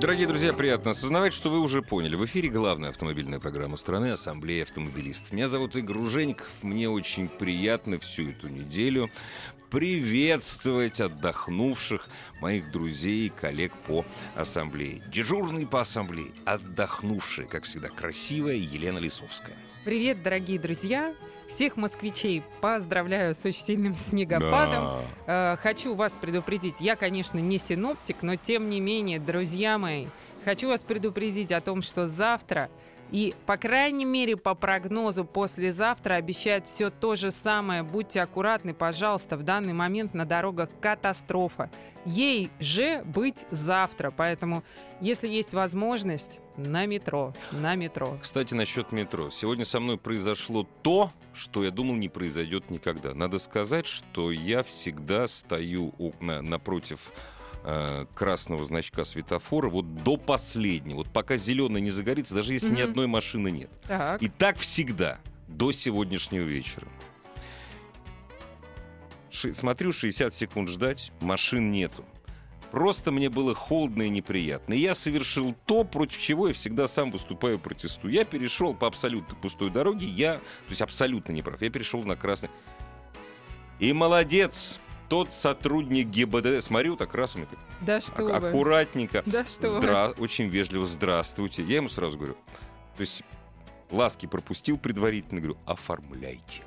Дорогие друзья, приятно осознавать, что вы уже поняли. В эфире главная автомобильная программа страны «Ассамблея автомобилистов». Меня зовут Игорь Ружеников. Мне очень приятно всю эту неделю приветствовать отдохнувших моих друзей и коллег по ассамблее. Дежурный по ассамблее, отдохнувшая, как всегда, красивая Елена Лисовская. Привет, дорогие друзья! Всех москвичей поздравляю с очень сильным снегопадом. Да. Э, хочу вас предупредить, я, конечно, не синоптик, но тем не менее, друзья мои, хочу вас предупредить о том, что завтра и, по крайней мере, по прогнозу послезавтра обещают все то же самое. Будьте аккуратны, пожалуйста. В данный момент на дорогах катастрофа. Ей же быть завтра. Поэтому, если есть возможность, на метро, на метро. Кстати, насчет метро. Сегодня со мной произошло то, что я думал не произойдет никогда. Надо сказать, что я всегда стою напротив э, красного значка светофора вот до последнего. Вот пока зеленый не загорится, даже если mm-hmm. ни одной машины нет. Так. И так всегда до сегодняшнего вечера. Ши- смотрю, 60 секунд ждать, машин нету. Просто мне было холодно и неприятно. И я совершил то, против чего я всегда сам выступаю и протестую. Я перешел по абсолютно пустой дороге, я, то есть абсолютно не прав, я перешел на красный. И молодец, тот сотрудник ГИБДД, смотрю, так раз он да что ак- аккуратненько, да что здра- вы. очень вежливо, здравствуйте. Я ему сразу говорю, то есть ласки пропустил предварительно, говорю, оформляйте.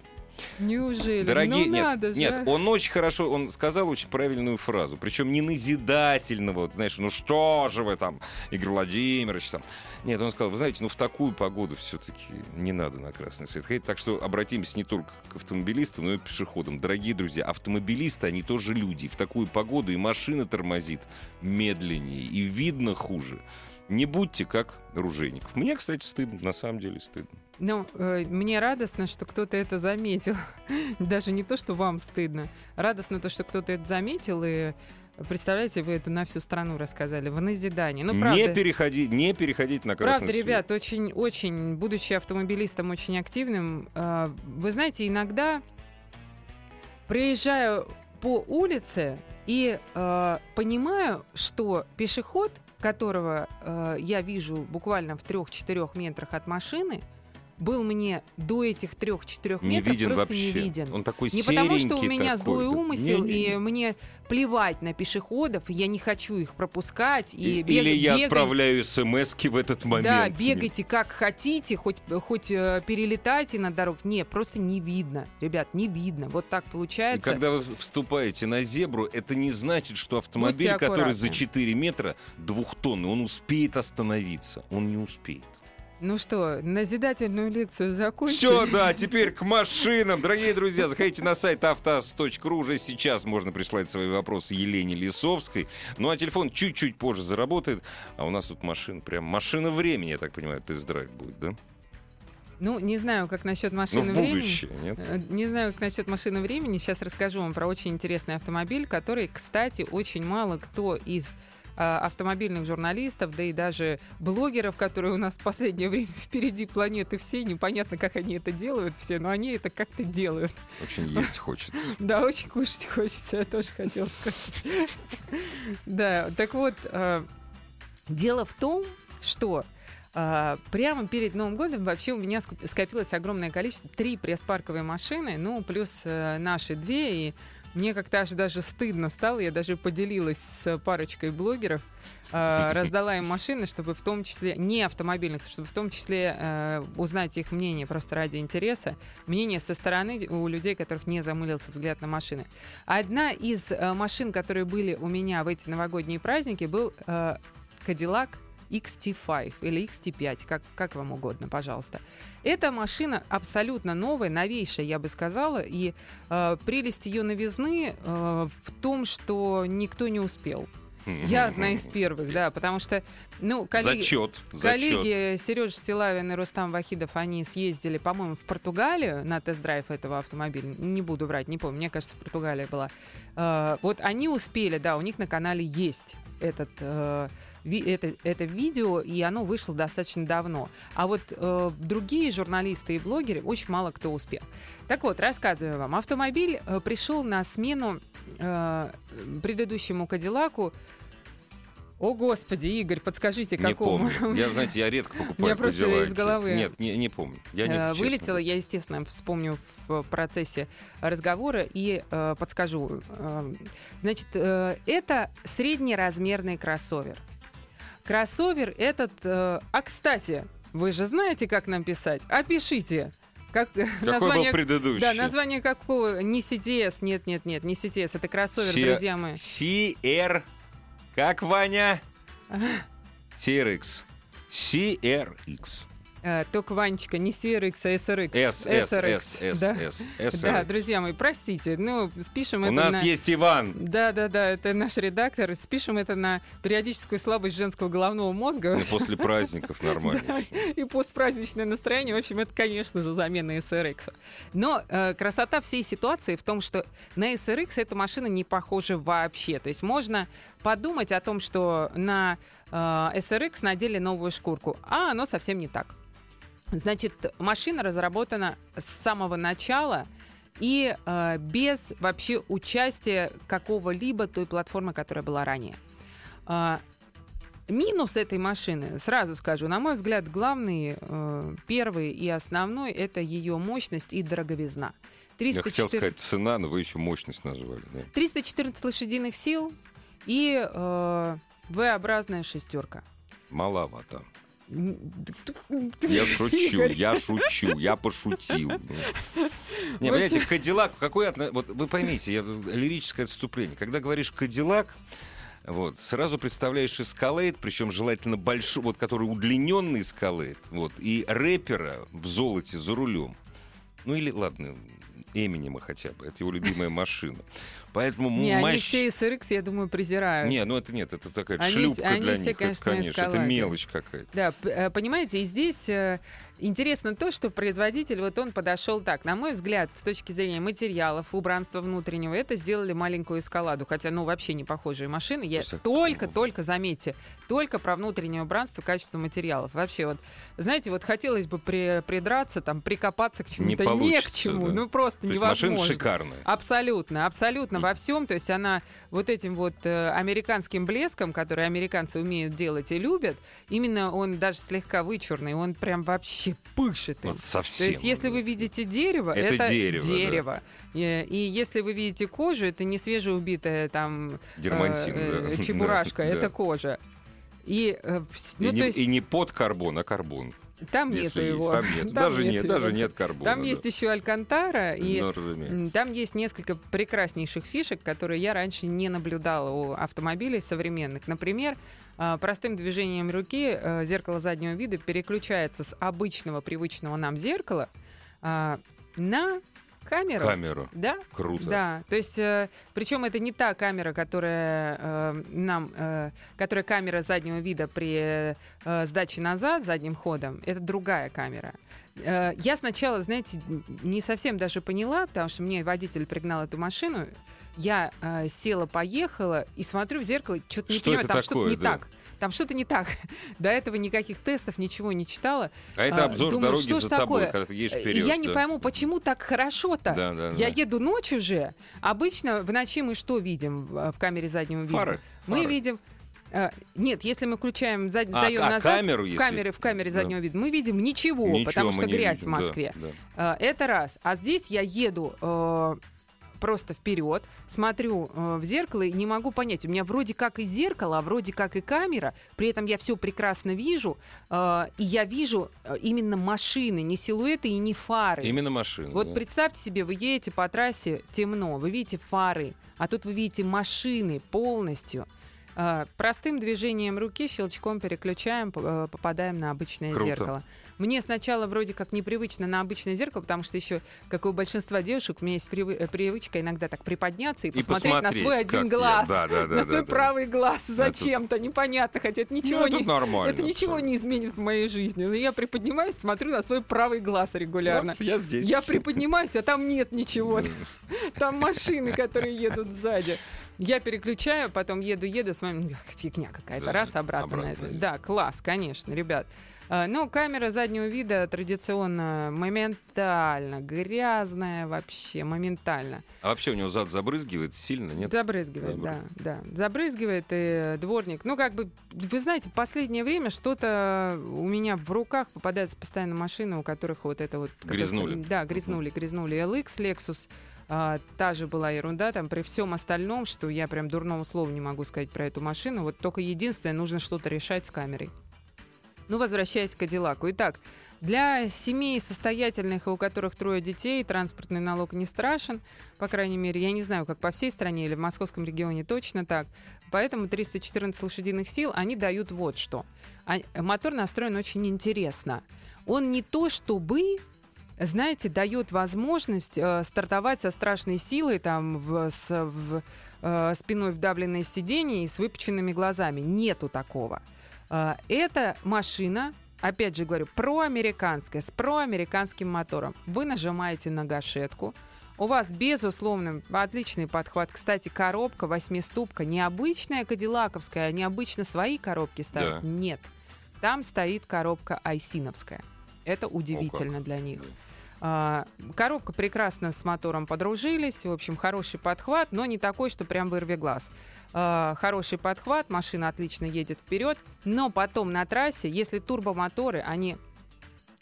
Неужели? Дорогие, ну, нет, надо же. нет, а. он очень хорошо, он сказал очень правильную фразу, причем не назидательного, вот, знаешь, ну что же вы там, Игорь Владимирович там. Нет, он сказал, вы знаете, ну в такую погоду все-таки не надо на красный свет ходить, так что обратимся не только к автомобилистам, но и к пешеходам. Дорогие друзья, автомобилисты, они тоже люди, в такую погоду и машина тормозит медленнее, и видно хуже. Не будьте как Ружейников. Мне, кстати, стыдно, на самом деле стыдно. Ну, э, мне радостно, что кто-то это заметил. Даже не то, что вам стыдно. Радостно то, что кто-то это заметил и Представляете, вы это на всю страну рассказали, в назидание. Ну, правда, не, переходи, не переходить на красный Правда, свет. ребят, очень, очень, будучи автомобилистом очень активным, э, вы знаете, иногда проезжаю по улице и э, понимаю, что пешеход, которого э, я вижу буквально в трех-четырех метрах от машины, был мне до этих трех-четырех метров виден просто вообще. не виден. Он такой Не потому, что у меня злой умысел, не, не, не. и мне плевать на пешеходов, я не хочу их пропускать. И, и бег, Или я бегай, отправляю смс в этот момент. Да, бегайте как хотите, хоть, хоть э, перелетайте на дорогу. Не, просто не видно. Ребят, не видно. Вот так получается. И когда вы вступаете на зебру, это не значит, что автомобиль, который за 4 метра двухтонный, он успеет остановиться. Он не успеет. Ну что, назидательную лекцию закончили? Все, да, теперь к машинам. Дорогие друзья, заходите на сайт автоаз.ру. Уже сейчас можно прислать свои вопросы Елене Лисовской. Ну а телефон чуть-чуть позже заработает. А у нас тут машина, прям машина времени, я так понимаю, тест-драйв будет, да? Ну, не знаю, как насчет машины ну, времени. Нет? Э, не знаю, как насчет машины времени. Сейчас расскажу вам про очень интересный автомобиль, который, кстати, очень мало кто из автомобильных журналистов, да и даже блогеров, которые у нас в последнее время впереди планеты все. Непонятно, как они это делают все, но они это как-то делают. Очень есть хочется. Да, очень кушать хочется, я тоже хотела сказать. Да, так вот, а, дело в том, что Uh, прямо перед Новым годом вообще у меня скопилось огромное количество, три пресс-парковые машины, ну, плюс наши две, и мне как-то аж даже стыдно стало. Я даже поделилась с парочкой блогеров, э, раздала им машины, чтобы в том числе, не автомобильных, чтобы в том числе э, узнать их мнение просто ради интереса. Мнение со стороны у людей, которых не замылился взгляд на машины. Одна из э, машин, которые были у меня в эти новогодние праздники, был э, Cadillac XT5 или XT5, как, как вам угодно, пожалуйста. Эта машина абсолютно новая, новейшая, я бы сказала, и э, прелесть ее новизны э, в том, что никто не успел. Я одна из первых, да, потому что, ну, коллеги... Зачет. Коллеги Сережа Стилавин и Рустам Вахидов, они съездили, по-моему, в Португалию на тест-драйв этого автомобиля. Не буду врать, не помню, мне кажется, в Португалии была. Э, вот они успели, да, у них на канале есть этот э, это, это видео, и оно вышло достаточно давно. А вот э, другие журналисты и блогеры очень мало кто успел. Так вот, рассказываю вам. Автомобиль э, пришел на смену э, предыдущему Кадиллаку о, Господи, Игорь, подскажите, какому? Не помню. Я, знаете, я редко покупаю Я просто из головы. Нет, не, не помню. Я не, э, Вылетела, я, естественно, вспомню в процессе разговора и э, подскажу. Э, значит, э, это среднеразмерный кроссовер. Кроссовер этот... Э, а, кстати, вы же знаете, как нам писать? Опишите. Как, Какой название, был предыдущий? Да, название какого? Не CTS, нет, нет, нет, не CTS, это кроссовер, C- друзья мои. CR, как Ваня? CRX. CRX. Э, только Ванечка, не CRX, а SRX. S, S, S, S, да? S, S, Да, друзья мои, простите, ну, спишем У это нас на... есть Иван. Да, да, да, это наш редактор. Спишем это на периодическую слабость женского головного мозга. И после праздников нормально. Да, и постпраздничное настроение. В общем, это, конечно же, замена SRX. Но э, красота всей ситуации в том, что на SRX эта машина не похожа вообще. То есть можно подумать о том, что на э, SRX надели новую шкурку, а оно совсем не так. Значит, машина разработана с самого начала и э, без вообще участия какого-либо той платформы, которая была ранее. Э, минус этой машины, сразу скажу, на мой взгляд, главный, э, первый и основной это ее мощность и дороговизна. 304... Я хотел сказать цена, но вы еще мощность назвали. Да? 314 лошадиных сил и э, V-образная шестерка. Маловато. Я шучу, я шучу, я пошутил. Не, понимаете, Кадиллак, какой вот вы поймите, я, лирическое отступление. Когда говоришь Кадиллак, вот, сразу представляешь эскалейт, причем желательно большой, вот, который удлиненный эскалейт, вот, и рэпера в золоте за рулем. Ну или, ладно, Эминема хотя бы. Это его любимая машина. Поэтому не, мощь... они все SRX, я думаю, презирают. Не, ну это нет, это такая они, шлюпка они для все, них. Конечно, это, конечно, это мелочь какая-то. Да, э, понимаете, и здесь э, Интересно то, что производитель, вот он подошел так. На мой взгляд, с точки зрения материалов, убранства внутреннего, это сделали маленькую эскаладу. Хотя, ну, вообще не похожие машины. Я только-только, заметьте, только про внутреннее убранство, качество материалов. Вообще, вот, знаете, вот хотелось бы при, придраться, там, прикопаться к чему-то. Не, не к чему. Да. Ну, просто то невозможно. машина шикарная. Абсолютно, абсолютно во всем. То есть она вот этим вот э, американским блеском, который американцы умеют делать и любят, именно он даже слегка вычурный, он прям вообще пышет. Вот совсем. То есть, если вы видите дерево, это, это дерево. дерево. Да. И, и если вы видите кожу, это не свежеубитая там Дермантин, э, да. чебурашка, это кожа. И, э, ну, и, не, есть... и не под карбон, а карбон. Там нет его. Там нет. Там даже нет, нет даже нет карбона. Там да. есть еще алькантара, и ну, там есть несколько прекраснейших фишек, которые я раньше не наблюдала у автомобилей современных. Например, простым движением руки э, зеркало заднего вида переключается с обычного привычного нам зеркала а, на камеру. Камеру. Да. Круто. Да. То есть, э, причем это не та камера, которая э, нам, э, которая камера заднего вида при э, сдаче назад задним ходом. Это другая камера. Э, я сначала, знаете, не совсем даже поняла, потому что мне водитель пригнал эту машину я э, села, поехала и смотрю в зеркало, что-то не что понимаю, там что-то не да? так. Там что-то не так. До этого никаких тестов, ничего не читала. А это обзор Думаю, дороги что за тобой, когда ты едешь вперед. Я да. не пойму, почему так хорошо-то. Да, да, я да. еду ночью же. Обычно в ночи мы что видим в камере заднего вида? Фары. Мы Фары. видим нет, если мы включаем, зад... а, сдаем а назад камеру, в, камере, в камере заднего да. вида, мы видим ничего, ничего потому что грязь видим, в Москве. Да, да. Это раз. А здесь я еду э, просто вперед, смотрю э, в зеркало и не могу понять. У меня вроде как и зеркало, а вроде как и камера. При этом я все прекрасно вижу. Э, и я вижу э, именно машины, не силуэты и не фары. Именно машины. Вот да. представьте себе, вы едете по трассе темно, вы видите фары, а тут вы видите машины полностью. Э, простым движением руки, щелчком переключаем, э, попадаем на обычное Круто. зеркало. Мне сначала вроде как непривычно на обычное зеркало, потому что еще, как у большинства девушек, у меня есть э, привычка иногда так приподняться и, И посмотреть, на свой посмотреть, один глаз. Да, да, да, на свой правый глаз зачем-то, непонятно, хотя это ничего Ну, не... Это ничего не изменит в моей жизни. Но я приподнимаюсь, смотрю на свой правый глаз регулярно. Вот я здесь. Я приподнимаюсь, а там нет ничего. Там машины, которые едут сзади. Я переключаю, потом еду-еду, смотрю, «Ах, фигня какая-то, Да, раз, обратно. на обратно. это. Да, класс, конечно, ребят. А, Ну, камера заднего вида традиционно моментально, грязная вообще, моментально. А вообще у него зад забрызгивает сильно, нет? Забрызгивает, да, да. Забрызгивает и дворник. Ну, как бы, вы знаете, в последнее время что-то у меня в руках попадается постоянно машины, у которых вот это вот... Грязнули. Да, грязнули, грязнули. LX, Lexus, а, та же была ерунда, там при всем остальном, что я прям дурного слова не могу сказать про эту машину. Вот только единственное, нужно что-то решать с камерой. Ну, возвращаясь к Кадиллаку. Итак, для семей состоятельных, у которых трое детей, транспортный налог не страшен. По крайней мере, я не знаю, как по всей стране или в московском регионе точно так. Поэтому 314 лошадиных сил, они дают вот что. Мотор настроен очень интересно. Он не то чтобы знаете, дает возможность э, стартовать со страшной силой, там, в, с, в, э, спиной вдавленное сиденье и с выпученными глазами. Нету такого. Э, эта машина, опять же говорю, проамериканская, с проамериканским мотором. Вы нажимаете на гашетку, у вас, безусловно, отличный подхват. Кстати, коробка восьмиступка, необычная кадиллаковская, они обычно свои коробки ставят. Да. Нет, там стоит коробка айсиновская. Это удивительно для них. А, коробка прекрасно с мотором подружились. В общем, хороший подхват, но не такой, что прям вырви глаз. А, хороший подхват, машина отлично едет вперед, но потом на трассе, если турбомоторы, они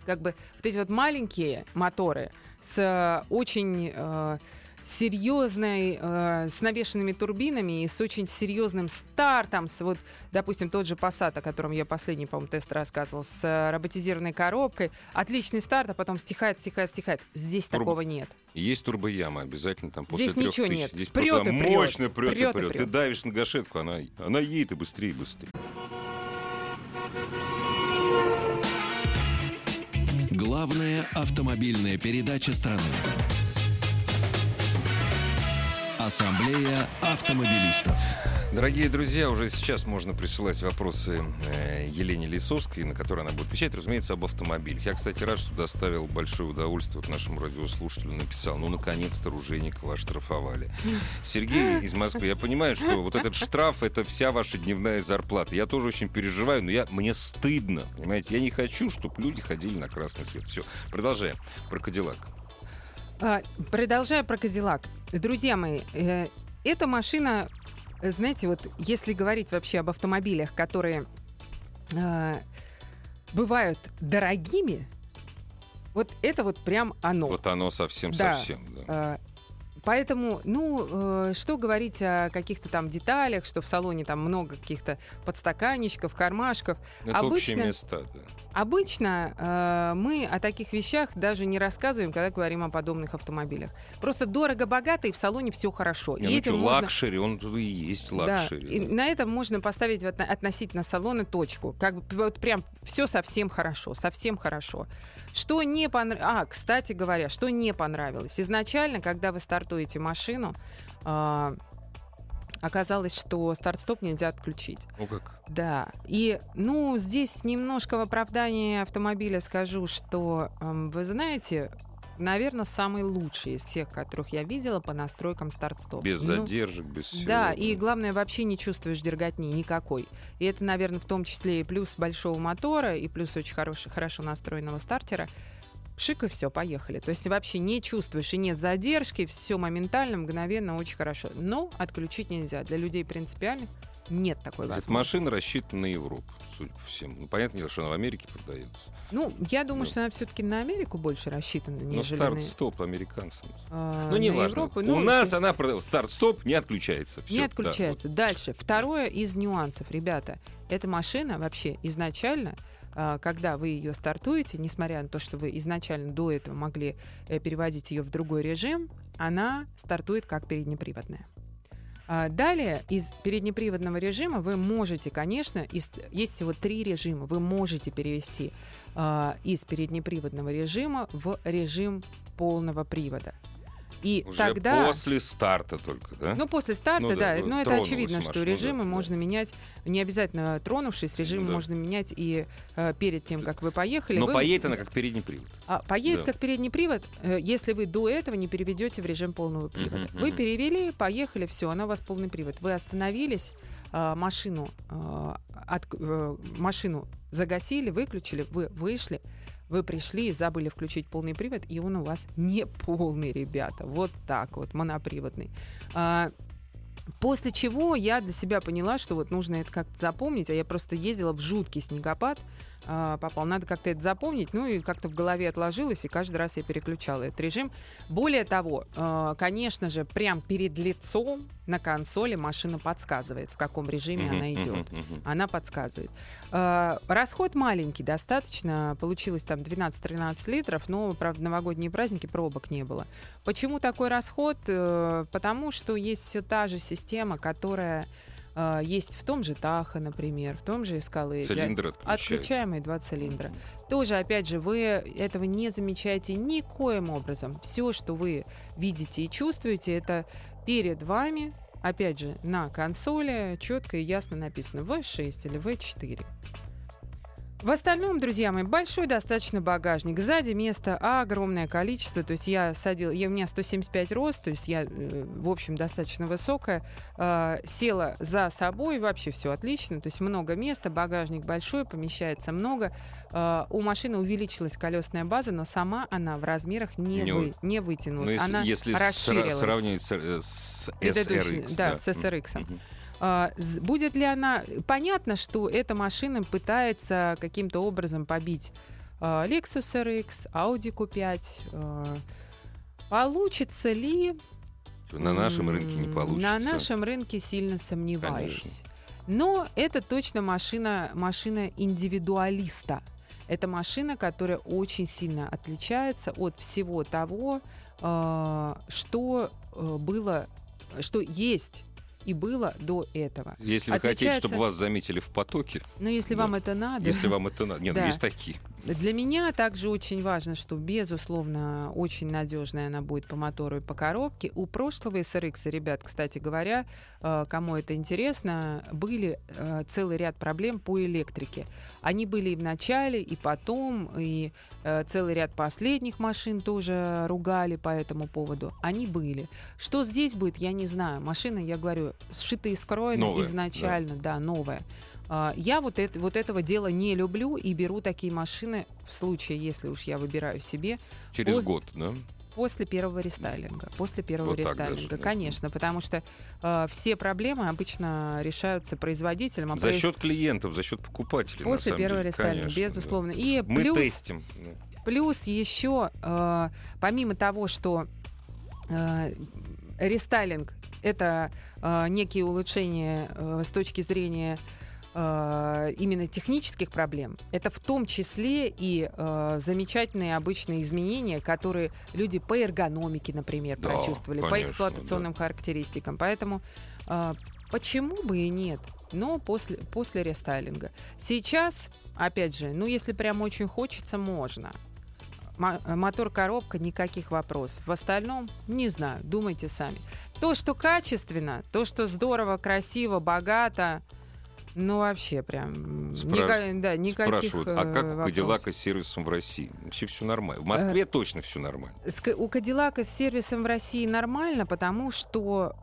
как бы вот эти вот маленькие моторы с э, очень э, серьезной, э, с навешенными турбинами и с очень серьезным стартом, с вот, допустим, тот же Passat, о котором я последний, по-моему, тест рассказывал, с э, роботизированной коробкой. Отличный старт, а потом стихает, стихает, стихает. Здесь Турбо. такого нет. Есть турбояма обязательно там после Здесь трех ничего тысяч. нет. Здесь просто и прёт. мощно прет и Прёт и прет. Ты давишь на гашетку, она, она едет и быстрее и быстрее. Главная автомобильная передача страны. Ассамблея автомобилистов. Дорогие друзья, уже сейчас можно присылать вопросы э, Елене Лисовской, на которые она будет отвечать, разумеется, об автомобилях. Я, кстати, рад, что доставил большое удовольствие вот нашему радиослушателю. Написал, ну, наконец-то Ружейникова оштрафовали. Сергей из Москвы, я понимаю, что вот этот штраф — это вся ваша дневная зарплата. Я тоже очень переживаю, но я, мне стыдно, понимаете? Я не хочу, чтобы люди ходили на красный свет. Все, продолжаем. Про Кадиллак. А, продолжая про Кадиллак. Друзья мои, э, эта машина, знаете, вот если говорить вообще об автомобилях, которые э, бывают дорогими, вот это вот прям оно. Вот оно совсем-совсем. Да. Э, Поэтому, ну, э, что говорить о каких-то там деталях, что в салоне там много каких-то подстаканничков, кармашков. Это общие обычно- места, да. Обычно э, мы о таких вещах даже не рассказываем, когда говорим о подобных автомобилях. Просто дорого-богато и в салоне все хорошо. Не, и ну этим что, можно... luxury, он тут и есть Да, luxury. и да. на этом можно поставить относительно салона точку. Как бы вот прям все совсем хорошо, совсем хорошо. Что не понравилось... А, кстати говоря, что не понравилось. Изначально, когда вы стартуете машину, а, оказалось, что старт-стоп нельзя отключить. Ну как? Да, и, ну, здесь немножко в оправдании автомобиля скажу, что, эм, вы знаете, наверное, самый лучший из всех, которых я видела по настройкам старт-стоп. Без Ну, задержек, без всего. да, и главное, вообще не чувствуешь дерготни никакой. И это, наверное, в том числе и плюс большого мотора, и плюс очень хороший, хорошо настроенного стартера. Шик и все, поехали. То есть вообще не чувствуешь и нет задержки, все моментально, мгновенно, очень хорошо. Но отключить нельзя. Для людей принципиальных нет такой возможности. машина рассчитана на Европу, судя по всему. Ну, понятное дело, что она в Америке продается. Ну, я думаю, Ну. что она все-таки на Америку больше рассчитана, Но нежели на, старт-стоп американцам. а, Ну, не на важно. Европу. У Ну, нас те- она продается. Старт-стоп не отключается. Всё, не да, отключается. Дальше. Второе из нюансов, ребята. Эта машина вообще изначально, когда вы ее стартуете, несмотря на то, что вы изначально до этого могли э, переводить ее в другой режим, она стартует как переднеприводная. А далее из переднеприводного режима вы можете, конечно, из, есть всего три режима, вы можете перевести а, из переднеприводного режима в режим полного привода. И Уже тогда... после старта только, да? Ну, после старта, Ну да, да. ну, Но это очевидно, что машина, режимы да, можно менять, не обязательно тронувшись, режимы Да. можно менять и э, перед тем, как вы поехали. Но вы- поедет она как передний привод. а, поедет Да. как передний привод, э, если вы до этого не переведете в режим полного привода. Мгм, Вы перевели, поехали, все, она у вас полный привод. Вы остановились, а, машину, а, от- э, машину загасили, выключили, вы вышли, вы пришли, забыли включить полный привод, и он у вас не полный, ребята. Вот так вот, моноприводный. А, После чего я для себя поняла, что вот нужно это как-то запомнить, а я просто ездила в жуткий снегопад, а, попал. Надо как-то это запомнить, ну и как-то в голове отложилось, и каждый раз я переключала этот режим. Более того, э, конечно же, прям перед лицом на консоли машина подсказывает, в каком режиме она идет. Она подсказывает. Э, Расход маленький, достаточно. Получилось там 12-13 литров, но, правда, новогодние праздники пробок не было. Почему такой расход? Э, Потому что есть все та же система, которая э, есть в том же Таха, например, в том же Эскалейде. Цилиндр отключает. Отключаемые два цилиндра. Тоже, опять же, вы этого не замечаете никоим образом. Все, что вы видите и чувствуете, это перед вами, опять же, на консоли четко и ясно написано V6 или V4. В остальном, друзья мои, большой достаточно багажник. Сзади места огромное количество. То есть я садила, я, у меня 175 рост, то есть я, э, в общем, достаточно высокая. Э, села за собой, вообще все отлично. То есть много места, багажник большой, помещается много. Э, у машины увеличилась колесная база, но сама она в размерах не, Не вы- не Ну, вытянулась. если, она если расширилась. сравнивать с, э, с SRX. да, с SRX. Мгм. А, Будет ли она... Понятно, что эта машина пытается каким-то образом побить а, Lexus RX, Audi Q5. а, Получится ли? На нашем рынке не получится. На нашем рынке сильно сомневаюсь. Конечно. Но это точно машина, машина индивидуалиста. Это машина, которая очень сильно отличается от всего того, что э, было, что есть и было до этого. Если вы хотите, Отличается- чтобы вас заметили в потоке, Но если Да. вам это надо, если вам это надо. Нет, ну, Да. есть такие. Для меня также очень важно, что, безусловно, очень надежная она будет по мотору и по коробке. У прошлого SRX, ребят, кстати говоря, э, кому это интересно, были э, целый ряд проблем по электрике. Они были и в начале, и потом, и э, целый ряд последних машин тоже ругали по этому поводу. Они были. Что здесь будет, я не знаю. Машина, я говорю, сшита из кроена Новая, изначально, да, новая. А, Я вот, это, вот этого дела не люблю и беру такие машины в случае, если уж я выбираю себе, Через Ой. год, да? после первого рестайлинга. После первого Вот рестайлинга, даже, да. конечно, потому что э, все проблемы обычно решаются производителем. а За произ- счет клиентов, за счет покупателей. После первого деле, рестайлинга, конечно, да. безусловно. И Мы плюс, тестим. Плюс еще, э, помимо того, что э, рестайлинг это э, некие улучшения э, с точки зрения э, именно технических проблем, это в том числе и э, замечательные обычные изменения, которые люди по эргономике, например, Да, прочувствовали, по конечно, эксплуатационным характеристикам. Поэтому э, почему бы и нет? Но после, после рестайлинга. Сейчас, опять же, ну если прям очень хочется, можно. Мо- Мотор-коробка, никаких вопросов. В остальном, не знаю, думайте сами. То, что качественно, то, что здорово, красиво, богато, ну вообще прям... Спраш- ника- да, никаких Спрашивают, а э, как у вопросов. Кадиллака с сервисом в России? Вообще все нормально. В Москве точно все нормально. У Кадиллака с сервисом в России нормально, потому что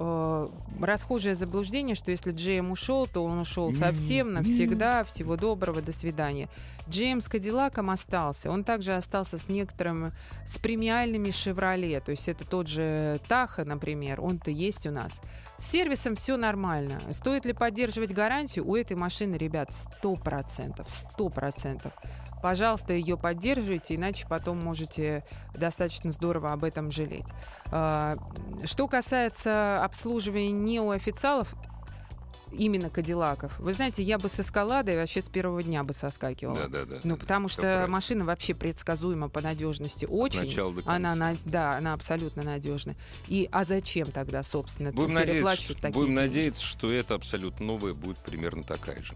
э, расхожее заблуждение, что если GM ушел, то он ушел совсем навсегда. Всего доброго, до свидания. GM с Кадиллаком остался. Он также остался с некоторым, с премиальными Шевроле. То есть это тот же Таха, например, он-то есть у нас. С сервисом все нормально. Стоит ли поддерживать гарантию? У этой машины, ребят, 100%. 100%. Пожалуйста, ее поддерживайте, иначе потом можете достаточно здорово об этом жалеть. А, Что касается обслуживания у официалов, именно Кадиллаков. Вы знаете, я бы с эскаладой вообще с первого дня бы соскакивала. Да, да, да. Ну, да, потому да, что правильно. машина вообще предсказуема по надежности очень. Начала до конца. Она, на- да, она абсолютно надежна. И а зачем тогда, собственно, Будем надеяться, такие будем деньги? надеяться, что это абсолютно новая будет примерно такая же.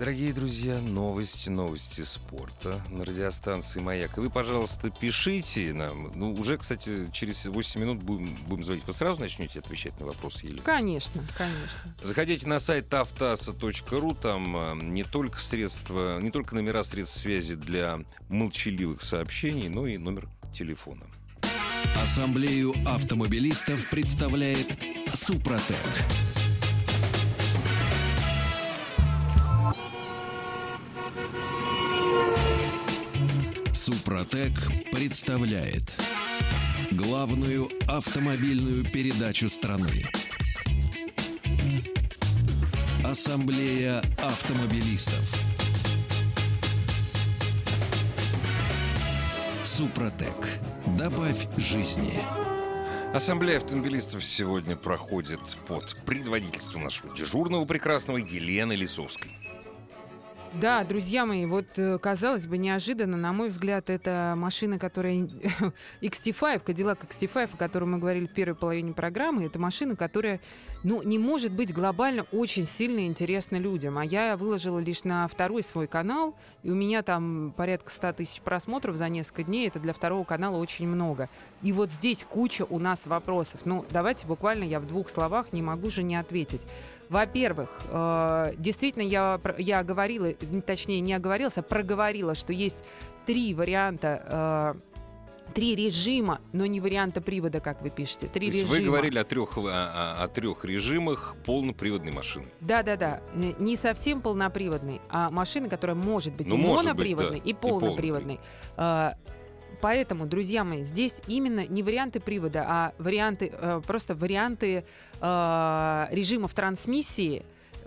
Дорогие друзья, новости, новости спорта на радиостанции «Маяк». И вы, пожалуйста, пишите нам. Ну, уже, кстати, через 8 минут будем, будем звонить. Вы сразу начнете отвечать на вопросы, Елена? Конечно, конечно. Заходите на сайт автаса.ру, там э, не только средства, не только номера средств связи для молчаливых сообщений, но и номер телефона. Ассамблею автомобилистов представляет Супротек. Супротек представляет главную автомобильную передачу страны. Ассамблея автомобилистов. Супротек. Добавь жизни. Ассамблея автомобилистов сегодня проходит под предводительством нашего дежурного прекрасного Елены Лисовской. Да, друзья мои, вот э, казалось бы неожиданно, на мой взгляд, это машина, которая XT5, Cadillac XT5, о котором мы говорили в первой половине программы, это машина, которая, ну, не может быть глобально очень сильно интересна людям. А я выложила лишь на второй свой канал, и у меня там порядка 100 тысяч просмотров за несколько дней. Это для второго канала очень много. И вот здесь куча у нас вопросов. Ну, давайте буквально я в двух словах не могу же не ответить. Во-первых, э, действительно, я, я говорила, точнее, не оговорилась, а проговорила, что есть три варианта, э, три режима, но не варианта привода, как вы пишете. Три То есть режима. вы говорили о трех, о, о- о трех режимах полноприводной машины. Да-да-да, Э, не совсем полноприводный, а машина, которая может быть Ну, и может быть, моноприводной, да, и и полноприводной. Поэтому, друзья мои, здесь именно не варианты привода, а варианты, э, просто варианты э, режимов трансмиссии,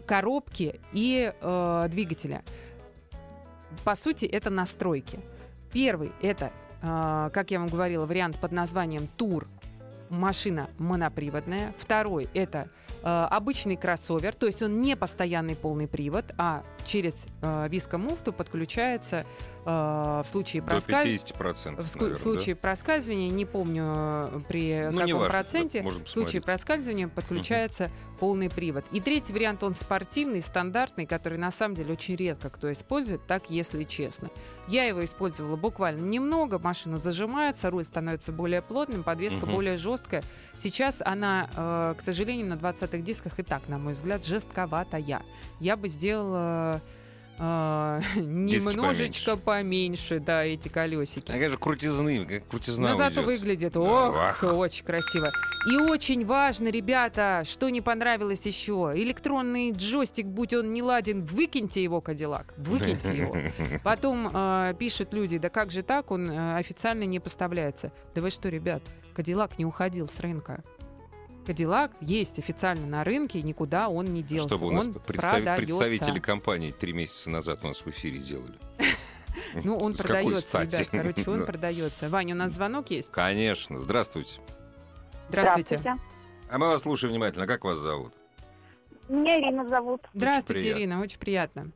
коробки и э, двигателя. По сути, это настройки. Первый — это, как я вам говорила, вариант под названием «Тур», машина моноприводная. Второй — это э, обычный кроссовер, то есть он не постоянный полный привод, а через э, вискомуфту подключается э, в случае До проскальзывания. 50%. В ску- наверное, случае проскальзывания, не помню э, при Ну, каком неважно, проценте, да, в случае проскальзывания подключается полный привод. И третий вариант, он спортивный, стандартный, который на самом деле очень редко кто использует, так если честно. Я его использовала буквально немного, машина зажимается, руль становится более плотным, подвеска Мгм. более жесткая. Сейчас она, э, к сожалению, на 20-х дисках и так, на мой взгляд, жестковатая. Я бы сделала э, немножечко поменьше, да, эти колесики. А как же крутизны, как крутизна Но зато уйдет. выглядит, Да, ох, ах. очень красиво. И очень важно, ребята, что не понравилось еще. Электронный джойстик, будь он не ладен, выкиньте его, Кадиллак, выкиньте его. Потом э, пишут люди, да как же так, он э, официально не поставляется. Да вы что, ребят, Кадиллак не уходил с рынка. Кадиллак есть официально на рынке, и никуда он не делся. Чтобы у нас он представ- представители компании три месяца назад у нас в эфире делали. Ну, он продается, ребят, короче, он Да. продается. Ваня, у нас звонок есть? Конечно. Здравствуйте. Здравствуйте. А мы вас слушаем внимательно. Как вас зовут? Меня Ирина зовут. Здравствуйте. Ирина, очень приятно.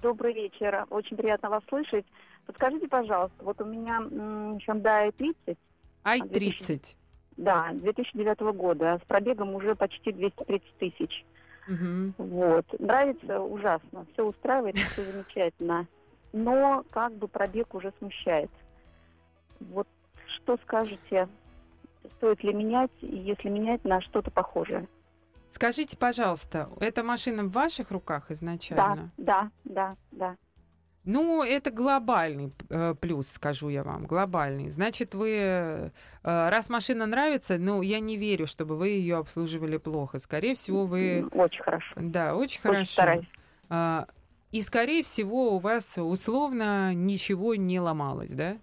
Добрый вечер. Очень приятно вас слышать. Подскажите, пожалуйста, вот у меня Hyundai 30, Ай-30. Да, 2009 года, с пробегом уже почти 230 тысяч. Мгм. Вот. Нравится ужасно. Все устраивает, все замечательно. Но как бы пробег уже смущает. Вот что скажете? Стоит ли менять? И если менять, на что-то похожее? Скажите, пожалуйста, эта машина в ваших руках Да, изначально? да, да, да. Ну, это глобальный э, плюс, скажу я вам, глобальный. Значит, вы, э, раз машина нравится, ну, я не верю, чтобы вы ее обслуживали плохо. Скорее всего, вы, Очень хорошо. да, очень Очень хорошо. стараюсь. А, И, скорее всего, у вас условно ничего не ломалось, да?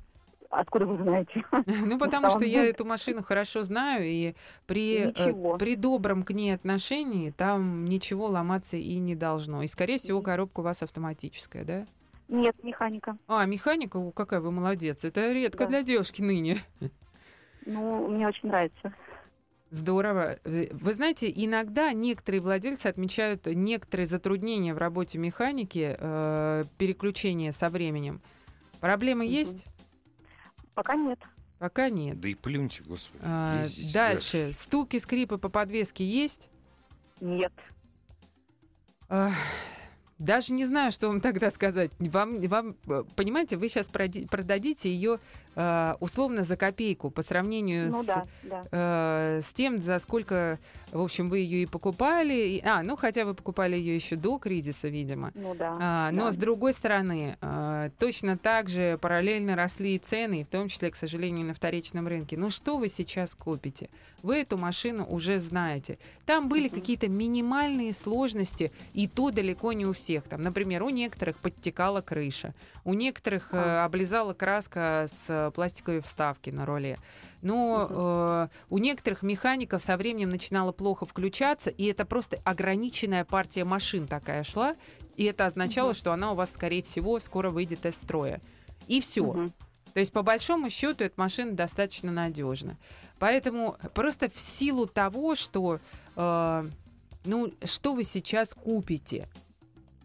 Откуда вы знаете? Ну, потому что я эту машину хорошо знаю, и при, э, при добром к ней отношении там ничего ломаться и не должно. И, скорее всего, коробка у вас автоматическая, да? Нет, механика. А, механика, О, какая вы молодец. Это редко Да. для девушки ныне. Ну, мне очень нравится. Здорово. Вы знаете, иногда некоторые владельцы отмечают некоторые затруднения в работе механики, э, переключения со временем. Проблемы Мгм. есть? Пока нет. Пока нет. Да и плюньте, господи. А, ездите дальше. Стуки, скрипы по подвеске есть? Нет. Ах, Даже не знаю, что вам тогда сказать. Вам, вам э, понимаете, вы сейчас продадите ее э, условно за копейку по сравнению Ну с, да, да. э, с тем, за сколько, в общем, вы ее и покупали. И- а, ну хотя вы покупали ее еще до кризиса, видимо. Ну да. А, но да. с другой стороны, а, точно так же параллельно росли и цены, и в том числе, к сожалению, на вторичном рынке. Ну что вы сейчас купите? Вы эту машину уже знаете. Там были Мгм. какие-то минимальные сложности, и то далеко не у всех. Там, например, у некоторых подтекала крыша, у некоторых э, облизала краска с э, пластиковой вставки на руле. Но э, у некоторых механиков со временем начинала плохо включаться, и это просто ограниченная партия машин такая шла, и это означало, Мгм. что она у вас, скорее всего, скоро выйдет из строя. И все. Мгм. То есть, по большому счету, эта машина достаточно надежна. Поэтому просто в силу того, что, э, ну, что вы сейчас купите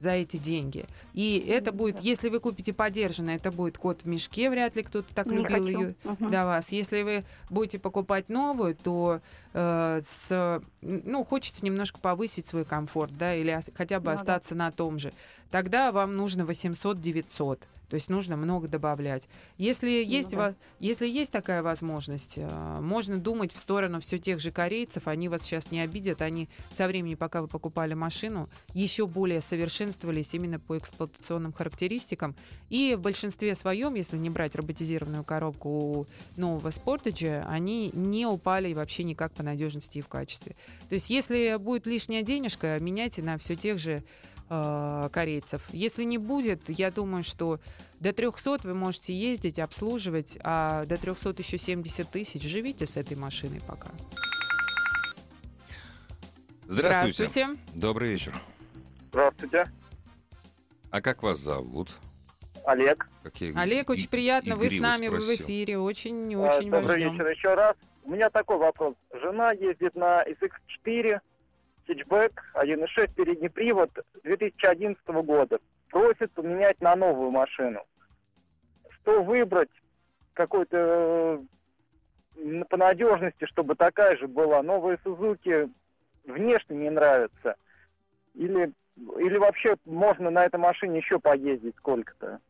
за эти деньги. И это будет, да. если вы купите подержанное, это будет кот в мешке, вряд ли кто-то так Не любил хочу. ее Мгм. до вас. Если вы будете покупать новую, то э, с, ну, хочется немножко повысить свой комфорт, да, или хотя бы Ну да. остаться на том же. Тогда вам нужно 800-900. То есть нужно много добавлять. Если есть, да. во- если есть такая возможность, э, можно думать в сторону все тех же корейцев. Они вас сейчас не обидят. Они со времени, пока вы покупали машину, еще более совершенствовались именно по эксплуатационным характеристикам. И в большинстве своем, если не брать роботизированную коробку у нового Sportage, они не упали вообще никак по надежности и в качестве. То есть если будет лишняя денежка, меняйте на все тех же э, корейцев. Если не будет, я думаю, что до 300 вы можете ездить, обслуживать, а до 300 еще 70 тысяч. Живите с этой машиной пока. Здравствуйте. Добрый вечер. Здравствуйте, А как вас зовут? Олег. Как я Олег, очень и- приятно. Вы с нами вы в спросил. эфире. Очень, А, Добрый ждем. вечер еще раз. У меня такой вопрос. Жена ездит на SX4, хэтчбэк, 1.6, передний привод 2011 года. Просит поменять на новую машину. Что выбрать? Какой-то э, по надежности, чтобы такая же была. Новые Сузуки внешне не нравятся. Или, или вообще можно на этой машине еще поездить сколько-то?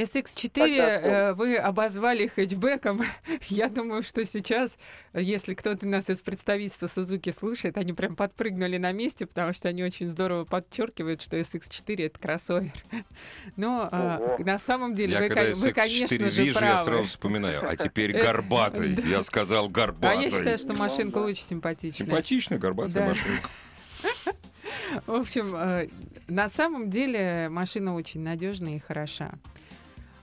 SX4 Хотя, э, вы обозвали хэтчбеком. Я думаю, что сейчас, если кто-то нас из представительства Сузуки слушает, они прям подпрыгнули на месте, потому что они очень здорово подчеркивают, что SX4 это кроссовер. Но а, Ого. на самом деле Я вы, когда ко- вы, SX4 конечно же, вижу, я правы. сразу вспоминаю. А теперь Э, горбатый. Я сказал А горбатый. я считаю, что Ну, машинка очень симпатичная. Симпатичная горбатая машинка. В общем, э, на самом деле машина очень надежная и хороша.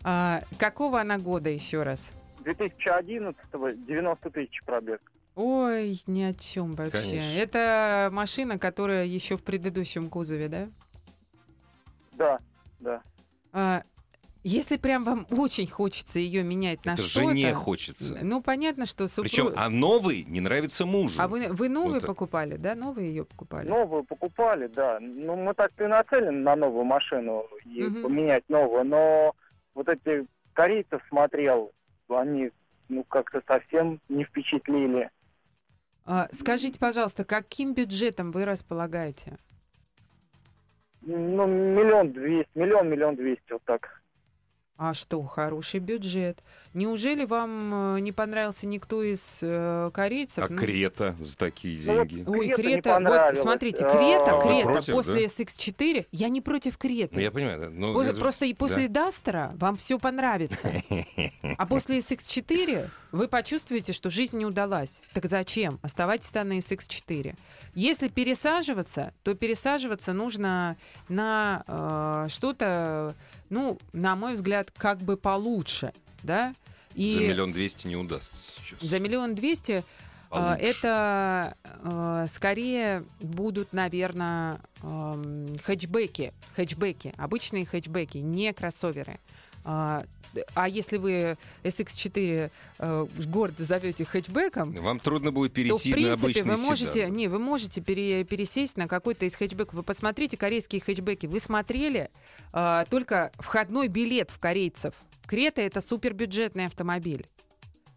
А, какого она года еще раз? 2011-го 90 тысяч пробег. Ой, ни о чем вообще. Конечно. Это машина, которая еще в предыдущем кузове, да? Да, да. А, если прям вам очень хочется ее менять на Это что-то... жене хочется. Ну, понятно, что супруг... Причем, а новый не нравится мужу. А вы, вы новую Вот так. покупали, да? Новые ее покупали? Новую покупали, да. Ну, мы так-то и нацелены на новую машину и Мгм. поменять новую, но вот эти корейцев смотрел, они ну как-то совсем не впечатлили. А, скажите, пожалуйста, каким бюджетом вы располагаете? Ну, миллион двести, миллион, миллион двести, вот так. А что, хороший бюджет. Неужели вам э, не понравился никто из э, корейцев? А Ну, Крета за такие Ну, вот деньги. Ой, Крета вот смотрите, А, Крета, Вы Крета против, после SX4, я не против Ну, Креты. я понимаю. да. Ну, По- это- Просто и после Дастера вам все понравится. А после SX4 вы почувствуете, что жизнь не удалась. Так зачем? Оставайтесь там на SX4. Если пересаживаться, то пересаживаться нужно на э, что-то, ну, на мой взгляд, как бы получше, да? И За миллион двести не удастся сейчас. за миллион двести Получше. это э, скорее будут, наверное, эм, хэтчбеки, хэтчбеки, обычные хэтчбеки, не кроссоверы. А, а если вы SX4 э, гордо зовете хэтчбеком, Вам трудно будет то в перейти на принципе обычный вы можете, седан. не, вы можете пере- пересесть на какой-то из хэтчбеков. Вы посмотрите корейские хэтчбеки. Вы смотрели а, только входной билет в корейцев. Крета это супербюджетный автомобиль.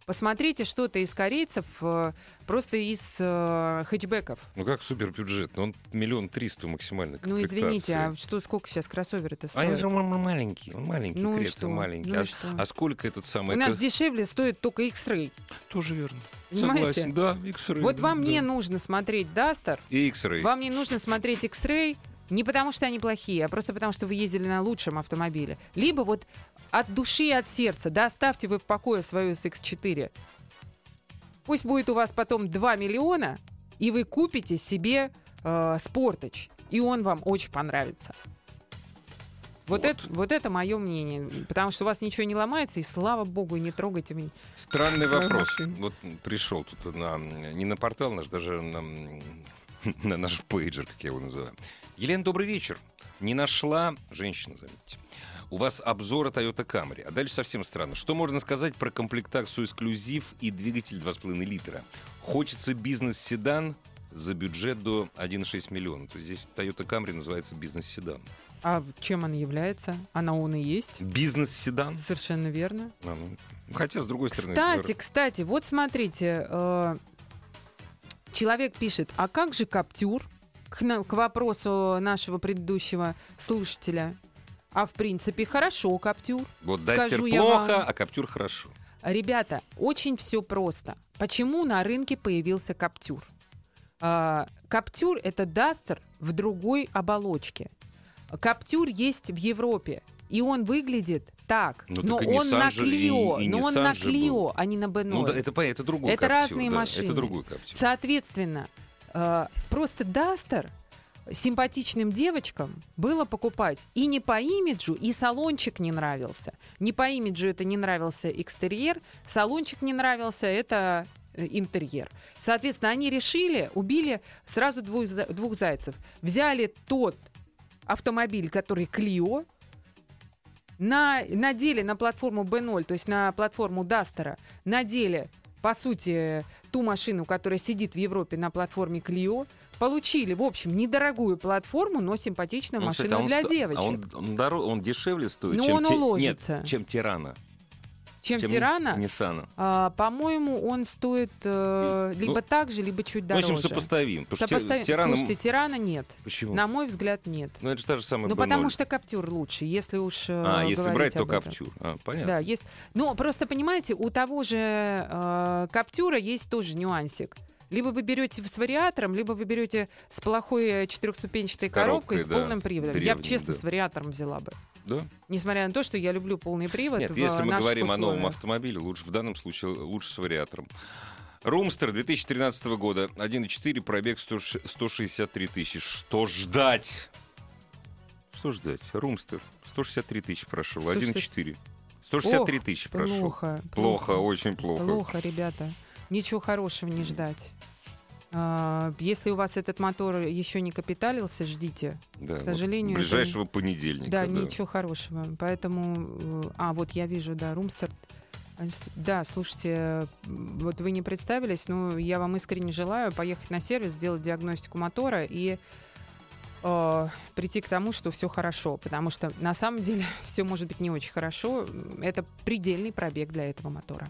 Посмотрите что-то из корейцев, э, просто из э, хэтчбеков. Ну как супербюджет? Ну, Он миллион триста максимально. Ну, извините, а что, сколько сейчас кроссовер-то А я стоит? же он маленький, он маленький, Ну Крета маленький. Ну а, что? а сколько этот самый... У нас дешевле стоит только X-Ray. Тоже верно. Понимаете? Согласен, да, X-Ray. Вот да, вам да. не нужно смотреть Duster, И X-Ray. вам не нужно смотреть X-Ray не потому, что они плохие, а просто потому, что вы ездили на лучшем автомобиле. Либо вот от души и от сердца, да, оставьте вы в покое свою SX4. Пусть будет у вас потом 2 миллиона, и вы купите себе э, Sportage, и он вам очень понравится. Вот, Вот. Это, вот это мое мнение. Потому что у вас ничего не ломается, и слава богу, не трогайте вы. Странный вопрос. машину. Вот пришел тут на, не на портал наш, даже на, на наш пейджер, как я его называю. Елена, добрый вечер. Не нашла, женщина, заметьте, у вас обзора Toyota Camry. А дальше совсем странно. Что можно сказать про комплектацию эксклюзив и двигатель 2,5 литра? Хочется бизнес-седан за бюджет до 1,6 миллиона. То есть здесь Toyota Camry называется бизнес-седан. А чем он является? Она он и есть. Бизнес-седан? Совершенно верно. А, ну, Хотя, с другой стороны... Кстати, кстати, вот смотрите, э, человек пишет, а как же Каптюр? К, на- к вопросу нашего предыдущего слушателя. А в принципе хорошо Каптюр. Вот Дастер плохо, вам. а Каптюр хорошо. Ребята, очень все просто. Почему на рынке появился Каптюр? А, Каптюр это Дастер в другой оболочке. Каптюр есть в Европе, и он выглядит так. Ну, но так он Nissan на же, и- Клио, и но он Nissan на же Клио, был. а не на Б0. Ну, да, это, это другой Это Каптюр, разные да, машины. Это другой Каптюр. Соответственно, э, просто Дастер симпатичным девочкам было покупать и не по имиджу, и салончик не нравился. Не по имиджу это не нравился экстерьер, салончик не нравился, это э, интерьер. Соответственно, они решили, убили сразу двух, двух зайцев. Взяли тот автомобиль, который Клио, на, надели на платформу B0, то есть на платформу Дастера, надели, по сути, ту машину, которая сидит в Европе на платформе Clio, получили, в общем, недорогую платформу, но симпатичную Ну, машину кстати, а он для сто- девочек. А он, он, доро- он дешевле стоит, Ну, чем, он уложится. Нет, чем Тирана. Чем чем Тирана, Ниссана. а, по-моему, он стоит э, Ну, либо так же, либо чуть В дороже. общем, сопоставим. Сопоставим. Тирана... Слушайте, Тирана нет. Почему? На мой взгляд, нет. Ну, это же та же самая Ну, B0. потому что Каптюр лучше, если уж э, А, если брать, то этом. Каптюр. А, понятно. Да, есть. Ну, просто понимаете, у того же э, Каптюра есть тоже нюансик. Либо вы берете с вариатором, либо вы берете с плохой э, четырехступенчатой коробкой, коробкой, с да, полным приводом. Я бы честно да. с вариатором взяла бы. Да? Несмотря на то, что я люблю полный привод. Нет, если мы наших говорим о новом условиях. автомобиле, лучше в данном случае лучше с вариатором. Румстер 2013 года, 1.4, пробег 100 163 тысячи. Что ждать? Что ждать? Румстер 163 тысячи прошел, 160 1.4. 163 Ох, тысячи прошел. Плохо. Плохо, очень плохо. Плохо, ребята. Ничего хорошего не ждать. А, если у вас этот мотор еще не капиталился, ждите. Да, К вот сожалению, это ближайшего понедельника. Да, ничего хорошего. Поэтому, э, а вот я вижу, да, Румстер. Да, слушайте, вот вы не представились, но я вам искренне желаю поехать на сервис, сделать диагностику мотора и э, прийти к тому, что все хорошо, потому что на самом деле все может быть не очень хорошо. Это предельный пробег для этого мотора.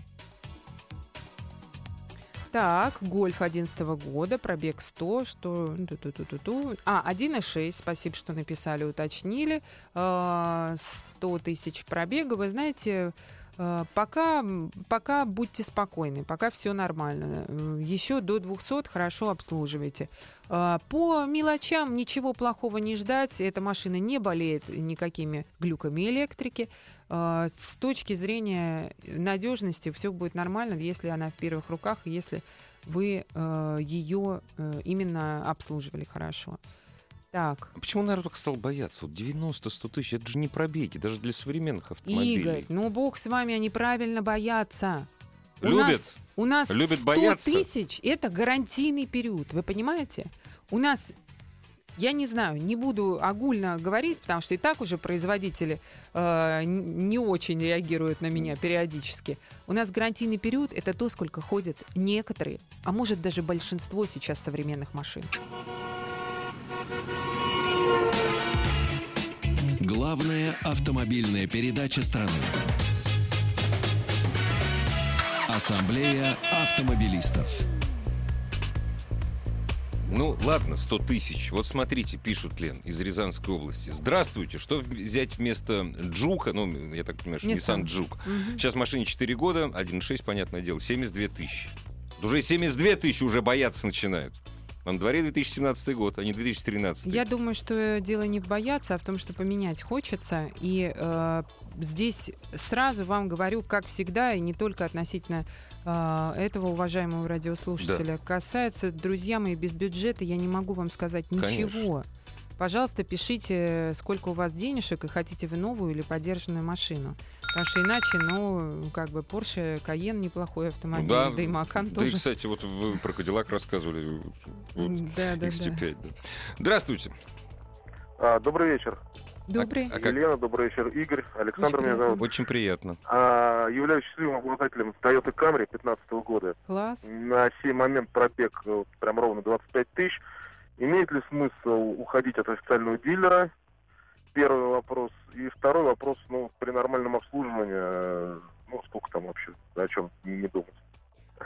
Так, Гольф 11 года, пробег 100, что... ту-ту-ту-ту-ту. А, 1,6, спасибо, что написали, уточнили. Э, 100 тысяч пробега, вы знаете, э, пока, пока будьте спокойны, пока все нормально. Еще до 200 хорошо обслуживайте. Э, По мелочам ничего плохого не ждать. Эта машина не болеет никакими глюками электрики. Э, С точки зрения надежности все будет нормально, если она в первых руках, если вы ее именно обслуживали хорошо. Так, А почему народ так стал бояться? Вот 90-100 тысяч, это же не пробеги, даже для современных автомобилей. Игорь, ну бог с вами, они правильно боятся. У Любят? нас, у нас Любят 100 бояться? тысяч – это гарантийный период, вы понимаете? У нас Я не знаю, не буду огульно говорить, потому что и так уже производители э, не очень реагируют на меня периодически. У нас гарантийный период это то, сколько ходят некоторые, а может даже большинство сейчас современных машин. Главная автомобильная передача страны. Ассамблея автомобилистов. Ну, ладно, 100 тысяч. Вот смотрите, пишут, Лен, из Рязанской области. Здравствуйте, что взять вместо Джука, ну, я так понимаю, что Nissan. Джук. Мгм. Сейчас машине 4 года, 1.6, понятное дело, 72 тысячи. Уже 72 тысячи уже бояться начинают. А на дворе 2017 год, а не 2013. Я думаю, что дело не в бояться, а в том, что поменять хочется. И э, здесь сразу вам говорю, как всегда, и не только относительно этого уважаемого радиослушателя. Касается, друзья мои, без бюджета я не могу вам сказать ничего. Пожалуйста, пишите, сколько у вас денежек, и хотите вы новую или подержанную машину. Потому что иначе, ну, как бы Porsche Cayenne неплохой автомобиль, да, да, и Macan да и, тоже. кстати, вот вы про Кадиллак рассказывали. Вот, Да, да, да. XT5, да. Здравствуйте. А, добрый вечер. Добрый. А как- Елена, добрый вечер. Игорь, Александр Очень меня зовут. Очень приятно. А, являюсь счастливым обладателем Toyota Camry 2015 года. Класс. На сей момент пробег э, прям ровно 25 тысяч. Имеет ли смысл уходить от официального дилера? Первый вопрос. И второй вопрос, ну, при нормальном обслуживании, э, ну, сколько там вообще, о чем не думать.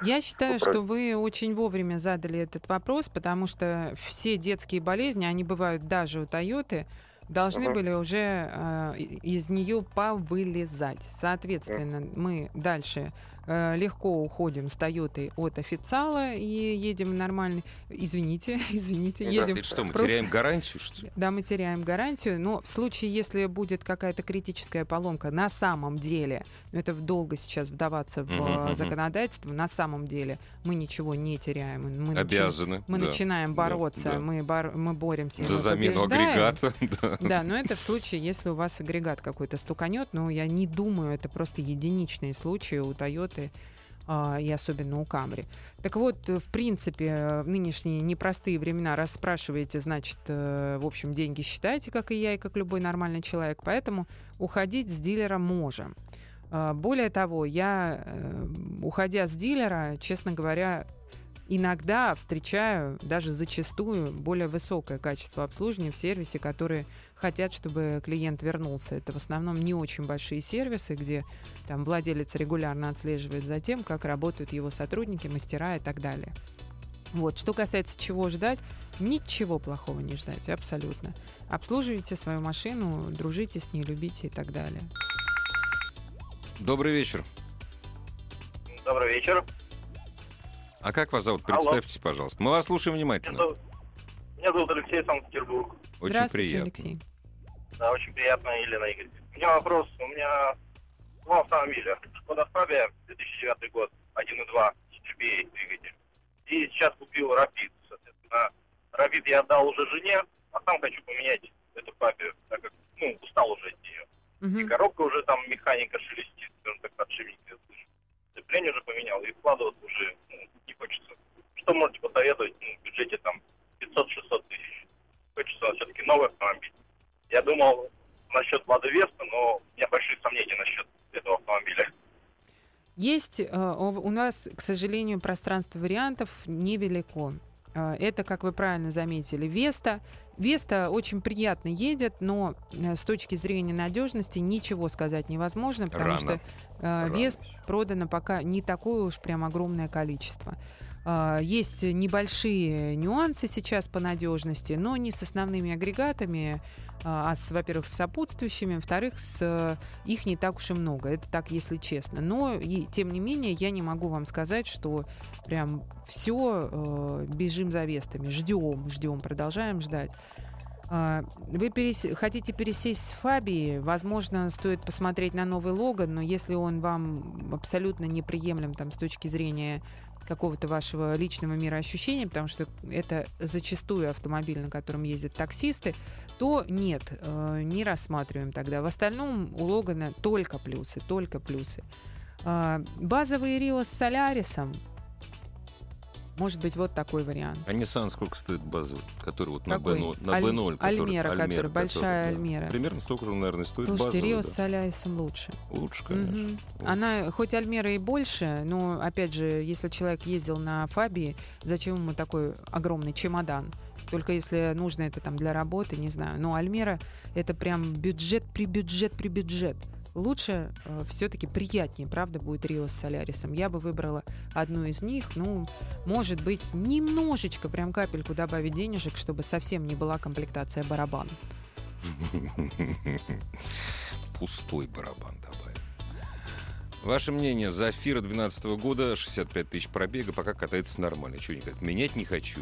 Я считаю, Что что вы очень вовремя задали этот вопрос, потому что все детские болезни, они бывают даже у Тойоты, должны были уже э, из нее повылезать. Соответственно, мы дальше э, легко уходим с Тойотой от официала и едем нормально. Извините, извините, Да, едем. Это что, мы просто- теряем гарантию, что ли? Да, мы теряем гарантию, но в случае, если будет какая-то критическая поломка на самом деле, ну, это долго сейчас вдаваться в мгм. законодательство, на самом деле мы ничего не теряем. Мы, начи- Обязаны. мы да. начинаем Да, бороться, да. Мы, бор- мы боремся. За мы замену агрегата. да. Да, но это в случае, если у вас агрегат какой-то стуканет, но я не думаю, это просто единичные случаи у Тойоты а, и особенно у Камри. Так вот, в принципе, в нынешние непростые времена, раз спрашиваете, значит, э, в общем, деньги считаете, как и я, и как любой нормальный человек, поэтому уходить с дилера можем. А, Более того, я, э, уходя с дилера, честно говоря, иногда встречаю, даже зачастую, более высокое качество обслуживания в сервисе, которые хотят, чтобы клиент вернулся. Это в основном не очень большие сервисы, где там владелец регулярно отслеживает за тем, как работают его сотрудники, мастера и так далее. Вот. Что касается чего ждать, ничего плохого не ждать, абсолютно. Обслуживайте свою машину, дружите с ней, любите и так далее. Добрый вечер. Добрый вечер. А как вас зовут? Алло. Представьтесь, пожалуйста. Мы вас слушаем Меня внимательно. зовут, меня зовут Алексей Санкт-Петербург. Очень Здравствуйте, приятно. Алексей. Да, очень приятно, Елена Игорь. У меня вопрос. У меня два автомобиля. Шкода Фабия, 2009 год, 1.2 GBA двигатель. И сейчас купил Рапид, соответственно. Рапид я отдал уже жене, а сам хочу поменять эту Фабию, так как, ну, устал уже от нее. И Мгм. коробка уже там, механика шелестит, скажем так, подшипник я слышу. Уже поменял, и вкладываться уже ну, не хочется. Что можете посоветовать ну, в бюджете там 500-600 тысяч? Хочется все-таки новый автомобиль. Я думал насчет Лада Веста, но у меня большие сомнения насчет этого автомобиля. Есть э, у нас, к сожалению, пространство вариантов невелико. Э, Это, как вы правильно заметили, Веста. Веста очень приятно едет, но э, с точки зрения надежности ничего сказать невозможно, потому Рано. что э. Вест продано пока не такое уж прям огромное количество. А, Есть небольшие нюансы сейчас по надежности, но не с основными агрегатами, а с, во-первых, с сопутствующими, во-вторых, с, э, их не так уж и много. Это так, если честно. Но, и, тем не менее, я не могу вам сказать, что прям все бежим за вестами. Ждем, ждем, продолжаем ждать. А, Вы перес- хотите пересесть с Фабии, возможно, стоит посмотреть на новый Логан, но если он вам абсолютно неприемлем там, с точки зрения какого-то вашего личного мироощущения, потому что это зачастую автомобиль, на котором ездят таксисты, то нет, э, не рассматриваем тогда. В остальном у Логана только плюсы, только плюсы. А, Базовый Рио с Солярисом Может быть, вот такой вариант. А Nissan сколько стоит базовый, который вот Какой? на B0? На Аль- B0 который- Альмера, которая, большая да. Альмера. Примерно столько же, наверное, стоит Слушайте, базовый, Рио да. с Соляйсом лучше. Лучше, конечно. Мгм. Вот. Она, хоть Альмера и больше, но, опять же, если человек ездил на Фабии, зачем ему такой огромный чемодан? Только если нужно это там для работы, не знаю. Но Альмера это прям бюджет при бюджет при бюджет. Лучше все-таки приятнее, правда, будет Рио с Солярисом. Я бы выбрала одну из них. Ну, может быть, немножечко, прям капельку добавить денежек, чтобы совсем не была комплектация барабан. Пустой барабан добавим. Ваше мнение, Зафира 12 года, 65 тысяч пробега, пока катается нормально. Чего никак? Менять не хочу.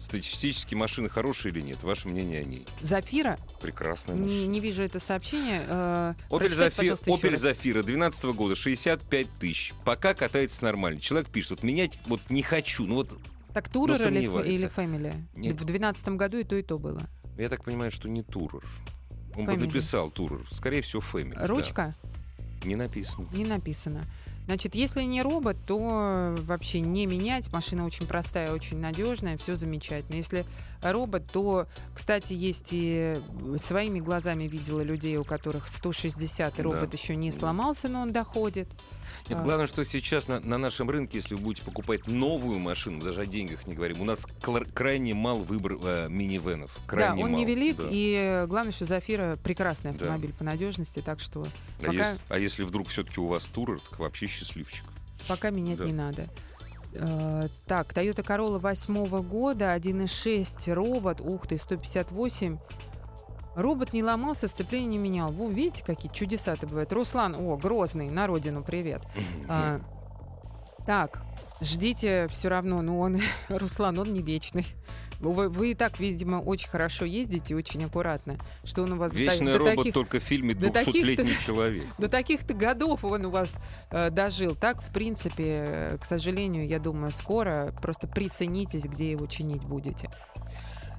Статистически машины хорошие или нет? Ваше мнение о ней? Зафира? Прекрасная Не, машина. не вижу это сообщение. Э, Opel прочитайте, Зафира, Opel. Зафира 12 года, 65 тысяч. Пока катается нормально. Человек пишет, вот менять вот не хочу. Ну вот, Так Турер или, сомневается. или Family? Нет. В 2012 году и то, и то было. я так понимаю, что не Турер. Он бы написал Турер. Скорее всего, да. Ручка Не написано. не написано. Значит, если не робот, то вообще не менять. Машина очень простая, очень надежная, все замечательно. Если робот, то, кстати, есть и своими глазами видела людей, у которых 160, и Да. робот еще не сломался, но он доходит. Нет, А. главное, что сейчас на, на нашем рынке, если вы будете покупать новую машину, даже о деньгах не говорим, у нас крайне мал выбор э, минивенов. да, Крайне он мал, невелик, да. и э, главное, что Зафира прекрасный Да. автомобиль по надежности, так что А, пока- если, а если вдруг все-таки у вас турер, так вообще счастливчик. Пока менять Да. не надо. Э, Так, Toyota Corolla 8 года, 1.6, робот, ух ты, 158. Робот не ломался, сцепление не менял. Во, видите, какие чудеса-то бывают. Руслан, о, Грозный, на родину привет. А, так, ждите все равно, ну он, Руслан, он не вечный. Вы, вы и так, видимо, очень хорошо ездите, очень аккуратно. Что он у вас до Вечный до робот таких- только в фильме до «200-летний человек». до таких-то годов он у вас э, дожил. Так, в принципе, э, к сожалению, я думаю, скоро просто приценитесь, где его чинить будете.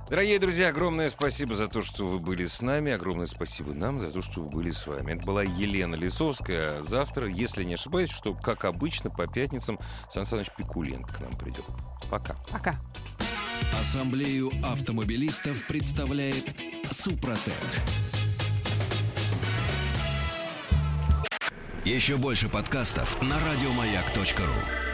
Дорогие друзья, огромное спасибо за то, что вы были с нами. Огромное спасибо нам за то, что вы были с вами. Это была Елена Лисовская. Завтра, если не ошибаюсь, что, как обычно, по пятницам Сан Саныч Пикуленко к нам придет. Пока. Пока. Ассамблею автомобилистов представляет Супротек. Еще больше подкастов на радиомаяк.ру.